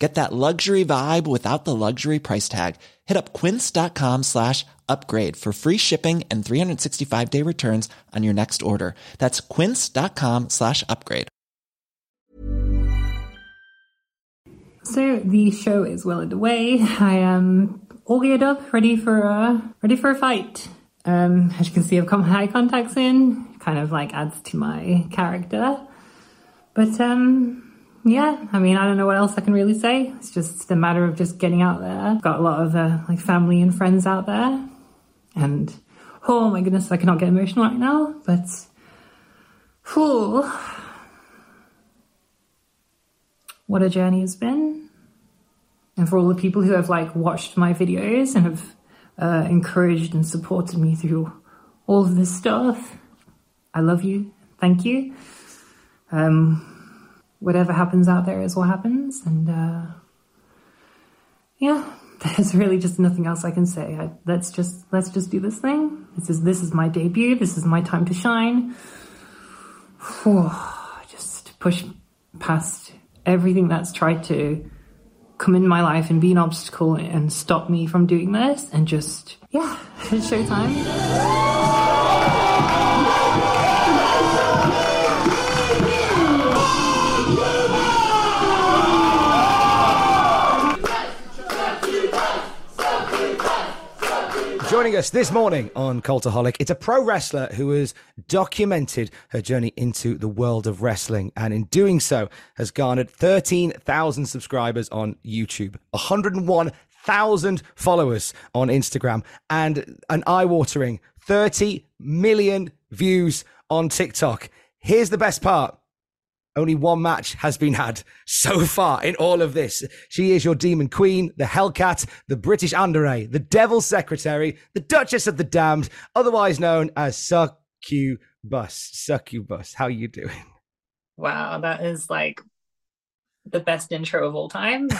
Get that luxury vibe without the luxury price tag. Hit up quince.com slash upgrade for free shipping and 365 day returns on your next order. That's quince.com slash upgrade. So the show is well underway. I am all geared up, ready for a ready for a fight. Um, as you can see, I've got my eye contacts in. Kind of like adds to my character. But um, yeah, I mean, I don't know what else I can really say. It's just a matter of just getting out there. Got a lot of uh, like family and friends out there, and oh my goodness, I cannot get emotional right now. But, whew, what a journey it's been, and for all the people who have like watched my videos and have uh, encouraged and supported me through all of this stuff, I love you. Thank you. Um, whatever happens out there is what happens, and uh, yeah, there's really just nothing else I can say. I, let's just let's just do this thing. This is this is my debut. This is my time to shine. Just push past everything that's tried to come in my life and be an obstacle and stop me from doing this, and just yeah, it's showtime. Joining us this morning on Cultaholic, it's a pro wrestler who has documented her journey into the world of wrestling and in doing so has garnered 13,000 subscribers on YouTube, 101,000 followers on Instagram, and an eye watering 30 million views on TikTok. Here's the best part. Only one match has been had so far in all of this. She is your demon queen, the Hellcat, the British Yandere, the Devil's Secretary, the Duchess of the Damned, otherwise known as Succubus. Succubus, how you doing? Wow, that is like the best intro of all time.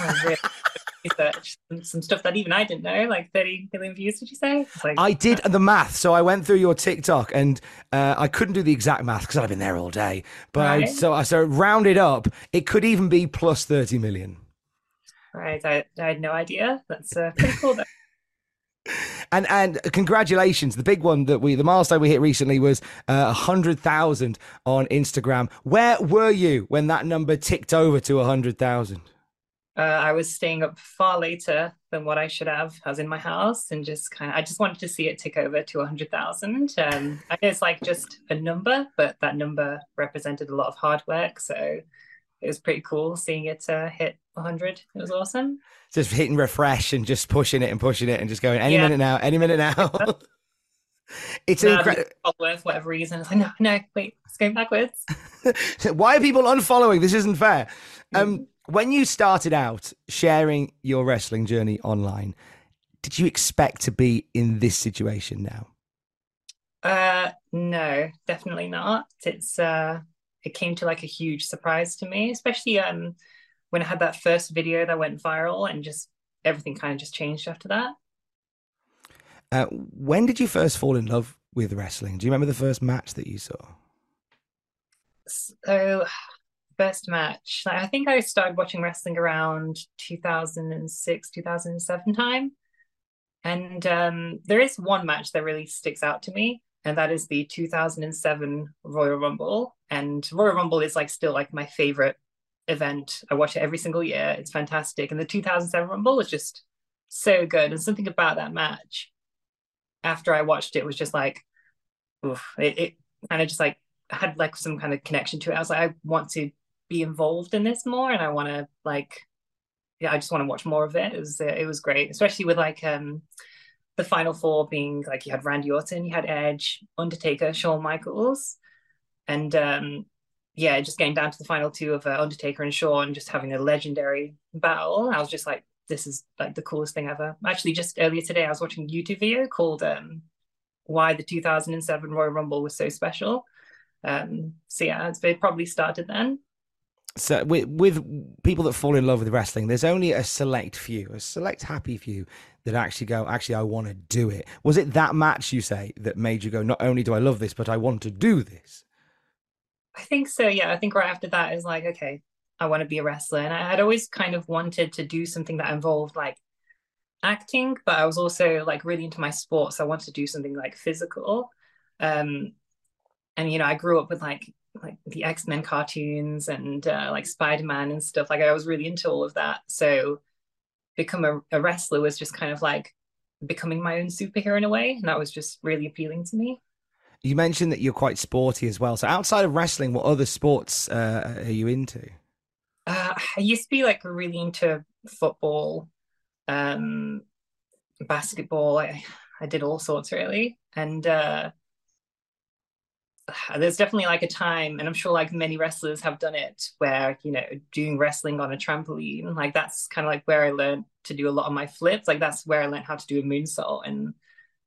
Some, some stuff that even I didn't know, like 30 million views, did you say? Like, I did the math, so I went through your TikTok and uh, I couldn't do the exact math because I've been there all day. But I, so I so rounded up, it could even be plus 30 million. Right, I, I had no idea. That's uh, pretty cool though. And and congratulations, the big one that we the milestone we hit recently was uh, a hundred thousand on Instagram. Where were you when that number ticked over to a hundred thousand? Uh, I was staying up far later than what I should have. I was in my house and just kind of, I just wanted to see it tick over to 100,000. Um, I know it's like just a number, but that number represented a lot of hard work. So it was pretty cool seeing it uh, hit 100. It was awesome. Just hitting refresh and just pushing it and pushing it and just going any Yeah. minute now, any minute now. it's No, incredible. for whatever reason, it's like, no, no, wait, it's going backwards. Why are people unfollowing? This isn't fair. Mm. Um, when you started out sharing your wrestling journey online, did you expect to be in this situation now? Uh, no, definitely not. It's uh, it came to like a huge surprise to me, especially um when I had that first video that went viral and just everything kind of just changed after that. Uh, when did you first fall in love with wrestling? Do you remember the first match that you saw? So first match, like, I think I started watching wrestling around 2006, 2007 time. And um, there is one match that really sticks out to me, and that is the 2007 Royal Rumble. And Royal Rumble is like still like my favorite event. I watch it every single year. It's fantastic. And the 2007 Rumble was just so good. And something about that match after I watched it was just like, oof, it, it kind of just like had like some kind of connection to it. I was like, I want to be involved in this more, and I want to like, yeah, I just want to watch more of it. It was it was great, especially with like um the final four being like you had Randy Orton, you had Edge, Undertaker, Shawn Michaels, and um yeah, just getting down to the final two of uh, Undertaker and Shawn, just having a legendary battle. I was just like, this is like the coolest thing ever. Actually, just earlier today, I was watching a YouTube video called um, "Why the 2007 Royal Rumble Was So Special." Um, so yeah, it probably started then. So with with people that fall in love with wrestling, there's only a select few, a select happy few that actually go, actually, I want to do it. Was it that match you say that made you go, not only do I love this, but I want to do this? I think so. Yeah, I think right after that is like, okay, I want to be a wrestler, and I had always kind of wanted to do something that involved like acting, but I was also like really into my sports. So I wanted to do something like physical. Um, and you know, I grew up with like like the X Men cartoons and uh, like Spider Man and stuff. Like I was really into all of that. So become a, a wrestler was just kind of like becoming my own superhero in a way, and that was just really appealing to me. You mentioned that you're quite sporty as well. So outside of wrestling, what other sports uh, are you into? Uh, I used to be like really into football, um, basketball. I I did all sorts really, and uh, there's definitely like a time, and I'm sure like many wrestlers have done it, where you know doing wrestling on a trampoline, like that's kind of like where I learned to do a lot of my flips. Like that's where I learned how to do a moonsault and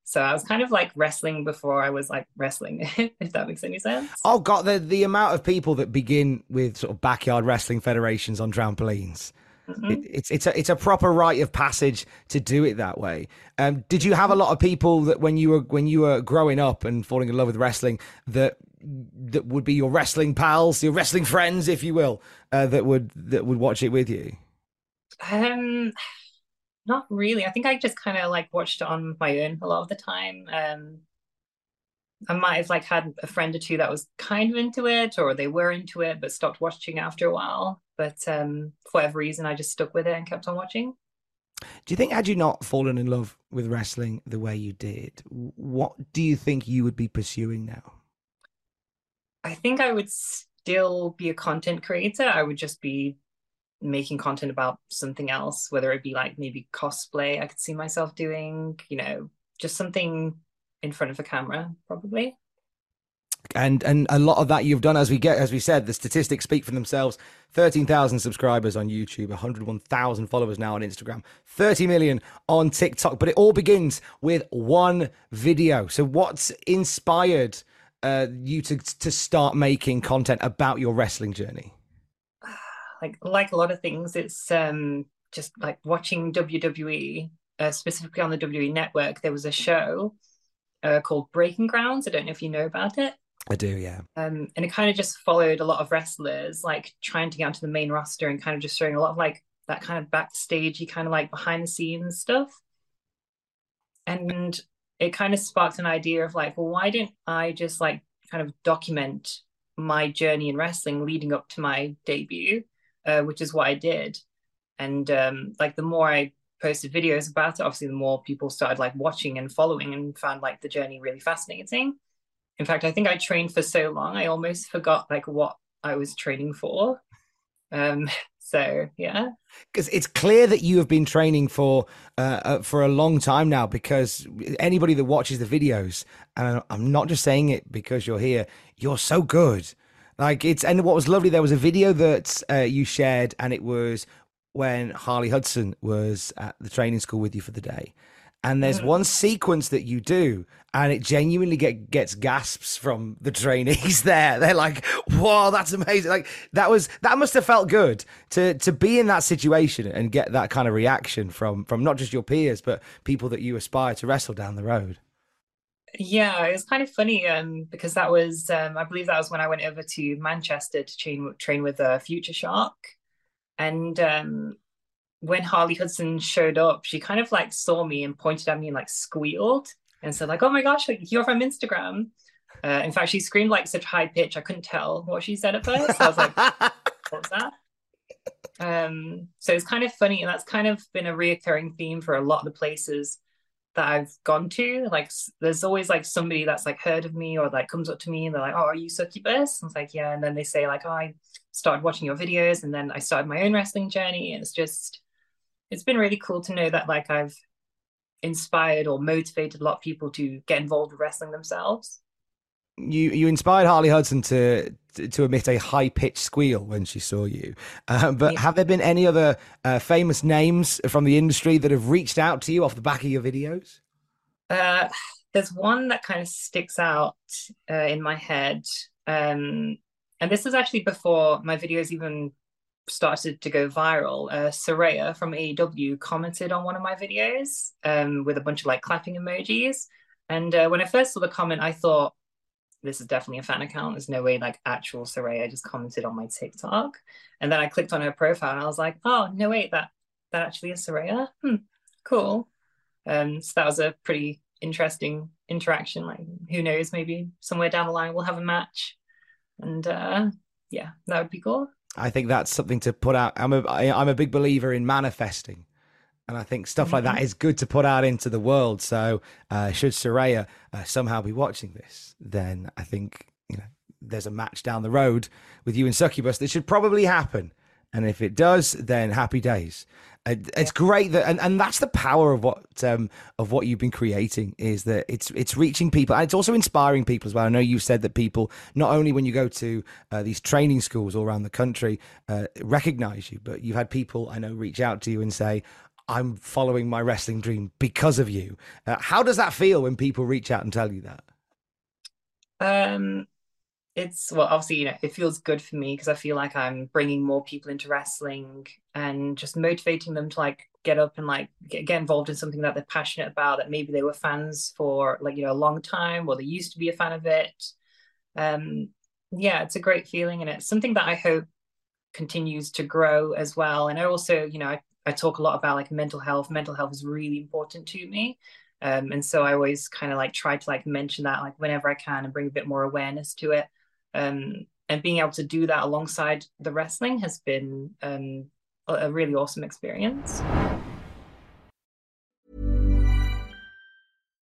so I was kind of like wrestling before I was like wrestling, if that makes any sense. Oh god, the the amount of people that begin with sort of backyard wrestling federations on trampolines. Mm-hmm. It, it's it's a it's a proper rite of passage to do it that way. Um, did you have a lot of people that when you were when you were growing up and falling in love with wrestling that that would be your wrestling pals, your wrestling friends, if you will, uh, that would that would watch it with you? Um, not really. I think I just kind of like watched it on my own a lot of the time. Um, I might have like had a friend or two that was kind of into it, or they were into it but stopped watching after a while. But um, for whatever reason, I just stuck with it and kept on watching. Do you think had you not fallen in love with wrestling the way you did, what do you think you would be pursuing now? I think I would still be a content creator. I would just be making content about something else, whether it be like maybe cosplay, I could see myself doing, you know, just something in front of a camera, probably. And and a lot of that you've done, as we get, as we said, the statistics speak for themselves. Thirteen thousand subscribers on YouTube, one hundred one thousand followers now on Instagram, thirty million on TikTok. But it all begins with one video. So, what's inspired uh, you to to start making content about your wrestling journey? Like like a lot of things it's um just like watching WWE uh, specifically on the WWE network there was a show uh, called Breaking Grounds. I don't know if you know about it. I do yeah. Um and it kind of just followed a lot of wrestlers like trying to get onto the main roster and kind of just showing a lot of like that kind of backstagey kind of like behind the scenes stuff. And it kind of sparked an idea of like well why didn't I just like kind of document my journey in wrestling leading up to my debut uh, which is what I did. And um, like the more I posted videos about it, obviously the more people started like watching and following and found like the journey really fascinating. In fact, I think I trained for so long I almost forgot like what I was training for. Um, so yeah, because it's clear that you have been training for uh, uh, for a long time now. Because anybody that watches the videos, and I'm not just saying it because you're here, you're so good. Like it's and what was lovely, there was a video that uh, you shared, and it was when Harley Hudson was at the training school with you for the day. And there's mm. one sequence that you do, and it genuinely get, gets gasps from the trainees there. They're like, "Wow, that's amazing!" Like that was that must have felt good to to be in that situation and get that kind of reaction from from not just your peers, but people that you aspire to wrestle down the road. Yeah, it was kind of funny um, because that was, um, I believe that was when I went over to Manchester to train train with uh, FutureShock, and um, when Harley Hudson showed up, she kind of like saw me and pointed at me and like squealed and said like, "Oh my gosh, like, you're from Instagram." Uh, in fact, she screamed like such high pitch I couldn't tell what she said at first. So I was like, "What was that?" Um, so it's kind of funny, and that's kind of been a reoccurring theme for a lot of the places that I've gone to. Like there's always like somebody that's like heard of me or like comes up to me and they're like, Oh, are you succubus? I was like, Yeah. And then they say, like, oh, I started watching your videos and then I started my own wrestling journey. And it's just it's been really cool to know that like I've inspired or motivated a lot of people to get involved with wrestling themselves. You you inspired Harley Hudson to to emit a high pitched squeal when she saw you. Uh, but yeah. have there been any other uh, famous names from the industry that have reached out to you off the back of your videos? Uh, there's one that kind of sticks out uh, in my head. Um, and this is actually before my videos even started to go viral. Uh, Saraya from AEW commented on one of my videos um, with a bunch of like clapping emojis. And uh, when I first saw the comment, I thought, this is definitely a fan account. There's no way like actual Saraya just commented on my TikTok. And then I clicked on her profile and I was like, oh no wait, that that actually is Saraya. Hmm, cool. Um, so that was a pretty interesting interaction. Like who knows, maybe somewhere down the line we'll have a match. And uh yeah, that would be cool. I think that's something to put out. I'm a I, I'm a big believer in manifesting. And I think stuff like that mm-hmm. is good to put out into the world. So, uh, should Saraya uh, somehow be watching this, then I think you know there's a match down the road with you and Succubus that should probably happen. And if it does, then happy days. it's great that, and, and that's the power of what um, of what you've been creating is that it's it's reaching people and it's also inspiring people as well. I know you've said that people not only when you go to uh, these training schools all around the country uh, recognize you, but you've had people I know reach out to you and say, I'm following my wrestling dream because of you. Uh, how does that feel when people reach out and tell you that? Um, it's well, obviously, you know, it feels good for me because I feel like I'm bringing more people into wrestling and just motivating them to like get up and like get, involved in something that they're passionate about. That maybe they were fans for like you know a long time, or they used to be a fan of it. Um, yeah, it's a great feeling, and it's something that I hope continues to grow as well. And I also, you know, I I talk a lot about like mental health. Mental health is really important to me. Um, and so I always kind of like try to like mention that like whenever I can and bring a bit more awareness to it. Um, and being able to do that alongside the wrestling has been um, a, really awesome experience.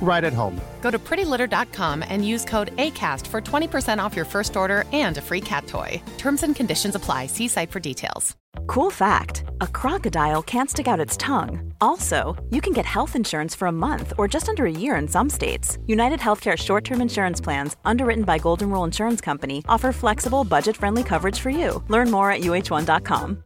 right at home. Go to prettylitter.com and use code ACAST for 20% off your first order and a free cat toy. Terms and conditions apply. See site for details. Cool fact a crocodile can't stick out its tongue. Also, you can get health insurance for a month or just under a year in some states. United Healthcare short term insurance plans, underwritten by Golden Rule Insurance Company, offer flexible, budget friendly coverage for you. Learn more at uh1.com.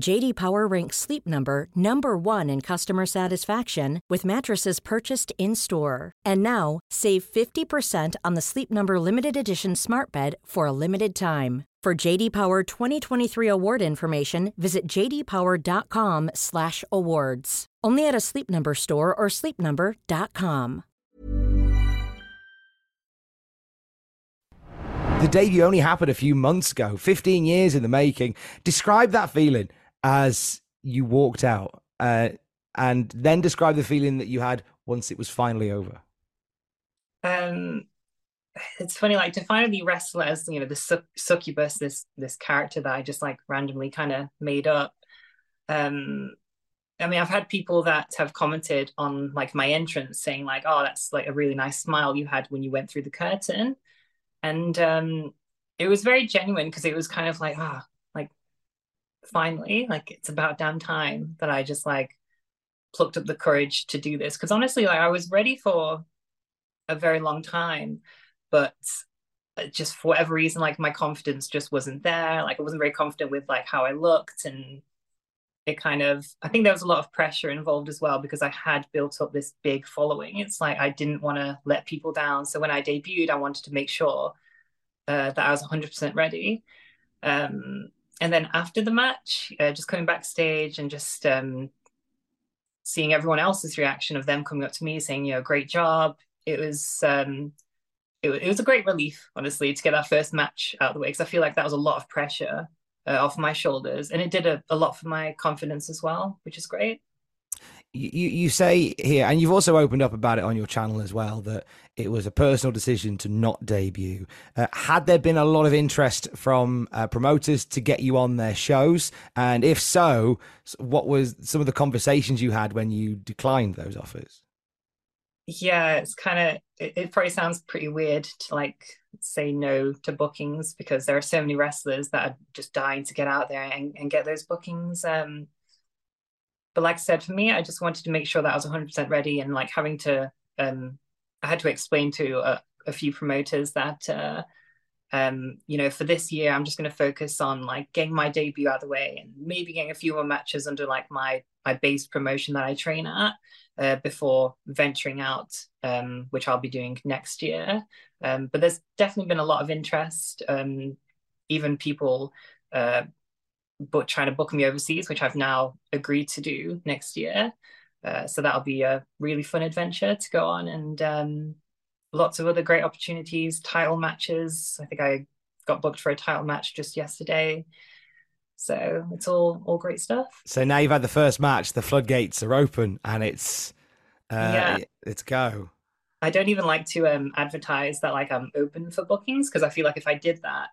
JD Power ranks Sleep Number number 1 in customer satisfaction with mattresses purchased in-store. And now, save 50% on the Sleep Number limited edition Smart Bed for a limited time. For JD Power 2023 award information, visit jdpower.com/awards. Only at a Sleep Number store or sleepnumber.com. The debut only happened a few months ago, 15 years in the making. Describe that feeling as you walked out, uh, and then describe the feeling that you had once it was finally over. Um it's funny like to finally wrestle as you know the succubus this this character that i just like randomly kind of made up um i mean i've had people that have commented on like my entrance saying like oh that's like a really nice smile you had when you went through the curtain and um it was very genuine because it was kind of like ah oh, finally like it's about damn time that i just like plucked up the courage to do this. Because honestly like i was ready for a very long time but uh, just for whatever reason like my confidence just wasn't there. Like i wasn't very confident with like how i looked and it kind of i think there was a lot of pressure involved as well because i had built up this big following. It's like i didn't want to let people down. So when i debuted i wanted to make sure uh, that I was 100% ready. Um, and then after the match, uh, just coming backstage and just um, seeing everyone else's reaction of them coming up to me saying, you know, great job. It was um, it, it was a great relief, honestly, to get that first match out of the way because I feel like that was a lot of pressure uh, off my shoulders, and it did a, a lot for my confidence as well, which is great you you say here, and you've also opened up about it on your channel as well, that it was a personal decision to not debut. Uh, had there been a lot of interest from uh, promoters to get you on their shows, and if so, what was some of the conversations you had when you declined those offers? Yeah, it's kind of it, it probably sounds pretty weird to like say no to bookings because there are so many wrestlers that are just dying to get out there and, and get those bookings. Um, but like I said, for me, I just wanted to make sure that I was 100% ready and like having to, um, I had to explain to a, a few promoters that, uh, um, you know, for this year, I'm just going to focus on like getting my debut out of the way and maybe getting a few more matches under like my my base promotion that I train at uh, before venturing out, um, which I'll be doing next year. Um, but there's definitely been a lot of interest. Um, even people uh, but trying to book me overseas, which I've now agreed to do next year. Uh, so that'll be a really fun adventure to go on, and um, lots of other great opportunities, title matches. I think I got booked for a title match just yesterday. So it's all all great stuff. So now you've had the first match, the floodgates are open, and it's uh, yeah, it's go. I don't even like to um, advertise that like I'm open for bookings because I feel like if I did that,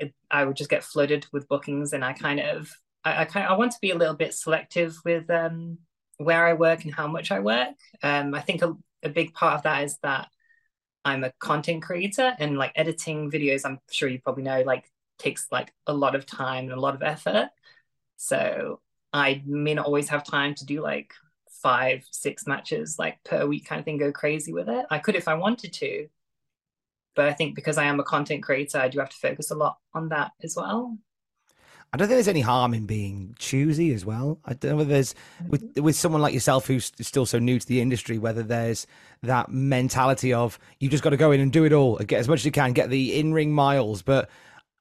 it, I would just get flooded with bookings, and I kind of I, I kind of, I want to be a little bit selective with um, where I work and how much I work. Um, I think a, a big part of that is that I'm a content creator, and like editing videos, I'm sure you probably know, like takes like a lot of time and a lot of effort. So I may not always have time to do like five, six matches like per week kind of thing, go crazy with it. I could if I wanted to, but I think because I am a content creator, I do have to focus a lot on that as well. I don't think there's any harm in being choosy as well. I don't know whether there's with with someone like yourself who's still so new to the industry, whether there's that mentality of you've just got to go in and do it all, get as much as you can, get the in ring miles. But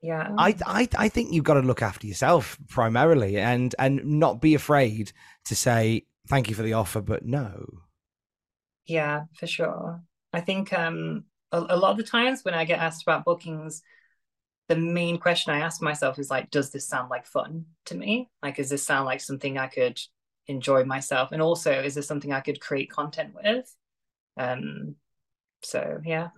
yeah, I, I I think you've got to look after yourself primarily, and and not be afraid to say thank you for the offer, but no. Yeah, for sure. I think um a, a lot of the times when I get asked about bookings, the main question I ask myself is like, does this sound like fun to me? Like, does this sound like something I could enjoy myself? And also, is this something I could create content with? Um, so yeah.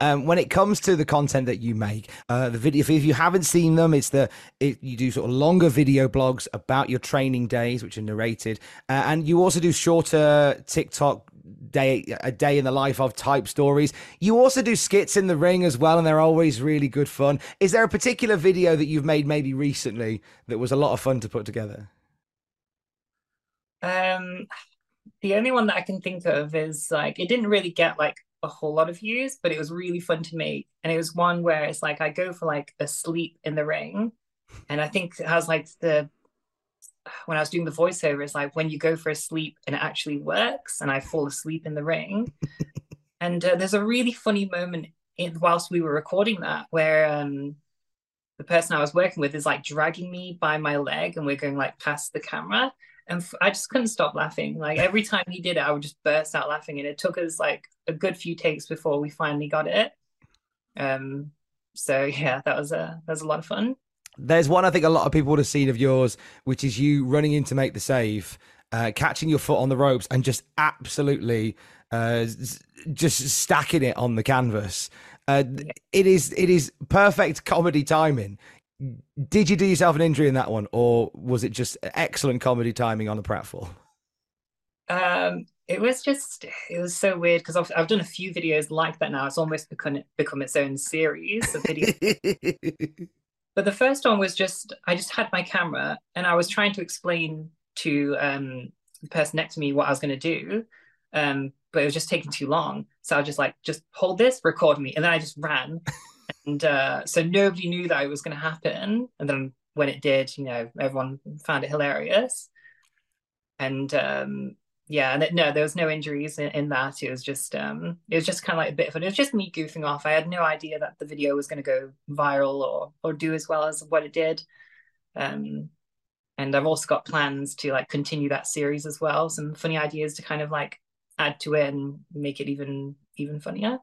Um, when it comes to the content that you make, uh, the video, if, you haven't seen them, it's the it, you do sort of longer video blogs about your training days, which are narrated, uh, and you also do shorter TikTok day a day in the life of type stories. You also do skits in the ring as well, and they're always really good fun. Is there a particular video that you've made maybe recently that was a lot of fun to put together? Um, the only one that I can think of is like it didn't really get like a whole lot of views, but it was really fun to make. And it was one where it's like I go for like a sleep in the ring, and I think it has like the when I was doing the voiceover, it's like when you go for a sleep and it actually works, and I fall asleep in the ring. and uh, there's a really funny moment in, whilst we were recording that where um, the person I was working with is like dragging me by my leg, and we're going like past the camera. And f- I just couldn't stop laughing. Like every time he did it, I would just burst out laughing, and it took us like a good few takes before we finally got it. Um, so yeah, that was a that was a lot of fun. There's one I think a lot of people would have seen of yours, which is you running in to make the save, uh, catching your foot on the ropes, and just absolutely uh, just stacking it on the canvas. Uh, it is it is perfect comedy timing. Did you do yourself an injury in that one, or was it just excellent comedy timing on the pratfall? Um, it was just it was so weird because I've, I've done a few videos like that now. It's almost become become its own series of videos. But the first one was just I just had my camera and I was trying to explain to um, the person next to me what I was going to do, um, but it was just taking too long. So I was just like, just hold this, record me, and then I just ran, and uh, so nobody knew that it was going to happen. And then when it did, you know, everyone found it hilarious. And um, yeah, no, there was no injuries in, in, that. It was just um, it was just kind of like a bit of it. It was just me goofing off. I had no idea that the video was going to go viral or or do as well as what it did. Um, and I've also got plans to like continue that series as well. Some funny ideas to kind of like add to it and make it even even funnier.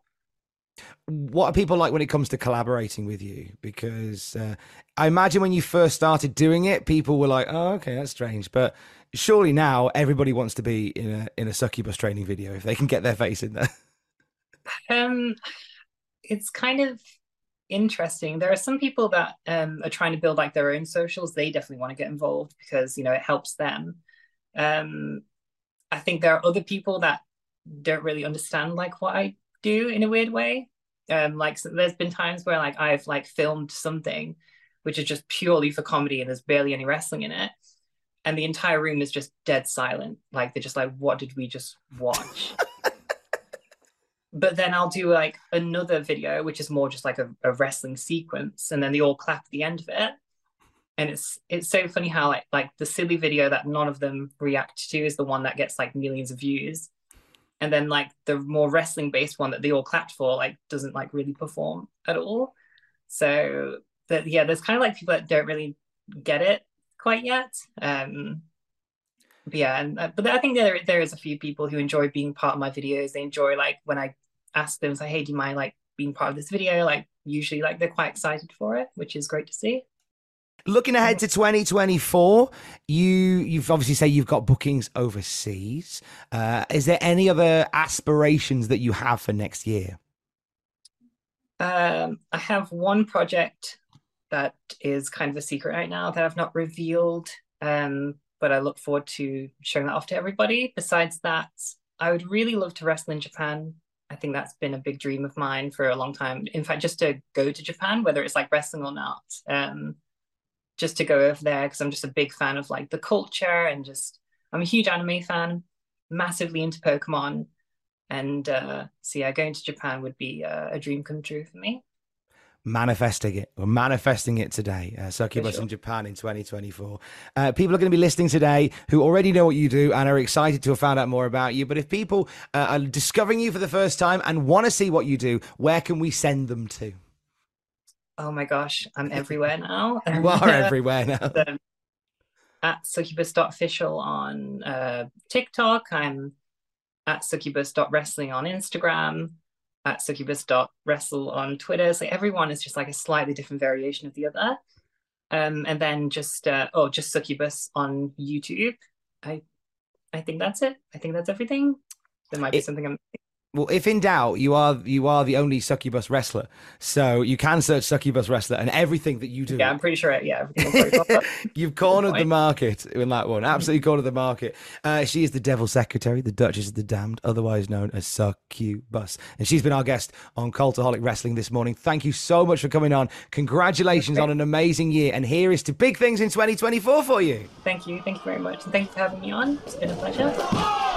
What are people like when it comes to collaborating with you? Because uh, I imagine when you first started doing it, people were like, "Oh, okay, that's strange," but surely now everybody wants to be in a in a succubus training video if they can get their face in there. Um, it's kind of interesting. There are some people that um are trying to build like their own socials. They definitely want to get involved because you know it helps them. Um, I think there are other people that don't really understand like what I do in a weird way. Um, like so there's been times where like I've like filmed something which is just purely for comedy and there's barely any wrestling in it and the entire room is just dead silent. Like they're just like, what did we just watch? but then I'll do like another video, which is more just like a, a, wrestling sequence, and then they all clap at the end of it. And it's it's so funny how like like the silly video that none of them react to is the one that gets like millions of views. And then like the more wrestling based one that they all clapped for like doesn't like really perform at all. So that yeah, there's kind of like people that don't really get it quite yet. Um, but yeah, and uh, but I think there there is a few people who enjoy being part of my videos. They enjoy like when I ask them, say, "Hey, do you mind like being part of this video?" Like usually, like they're quite excited for it, which is great to see. Looking ahead to 2024, you you've obviously say you've got bookings overseas. Uh, is there any other aspirations that you have for next year? Um, I have one project that is kind of a secret right now that I've not revealed. Um, but I look forward to showing that off to everybody. Besides that, I would really love to wrestle in Japan. I think that's been a big dream of mine for a long time. In fact, just to go to Japan, whether it's like wrestling or not, um, just to go over there because I'm just a big fan of like the culture and just I'm a huge anime fan, massively into Pokemon, and uh, so yeah, going to Japan would be uh, a dream come true for me manifesting it. We're manifesting it today. Uh, Succubus sure. in Japan in 2024. Uh, people are going to be listening today who already know what you do and are excited to have found out more about you. But if people uh, are discovering you for the first time and want to see what you do, where can we send them to? Oh my gosh, I'm everywhere now. you are everywhere now. at succubus.official on uh, TikTok. I'm at succubus.wrestling on Instagram at succubus.wrestle on Twitter. So everyone is just like a slightly different variation of the other. Um, and then just uh, oh, just succubus on YouTube. I I think that's it. I think that's everything. There might be it, something I'm well, if in doubt, you are you are the only succubus wrestler, so you can search succubus wrestler, and everything that you do. Yeah, I'm pretty sure. Yeah, you've cornered the market in that one. Absolutely cornered the market. Uh, she is the devil's secretary, the Duchess of the Damned, otherwise known as Succubus, and she's been our guest on Cultaholic Wrestling this morning. Thank you so much for coming on. Congratulations on an amazing year, and here is to big things in 2024 for you. Thank you, thank you very much, and thank you for having me on. It's been a pleasure.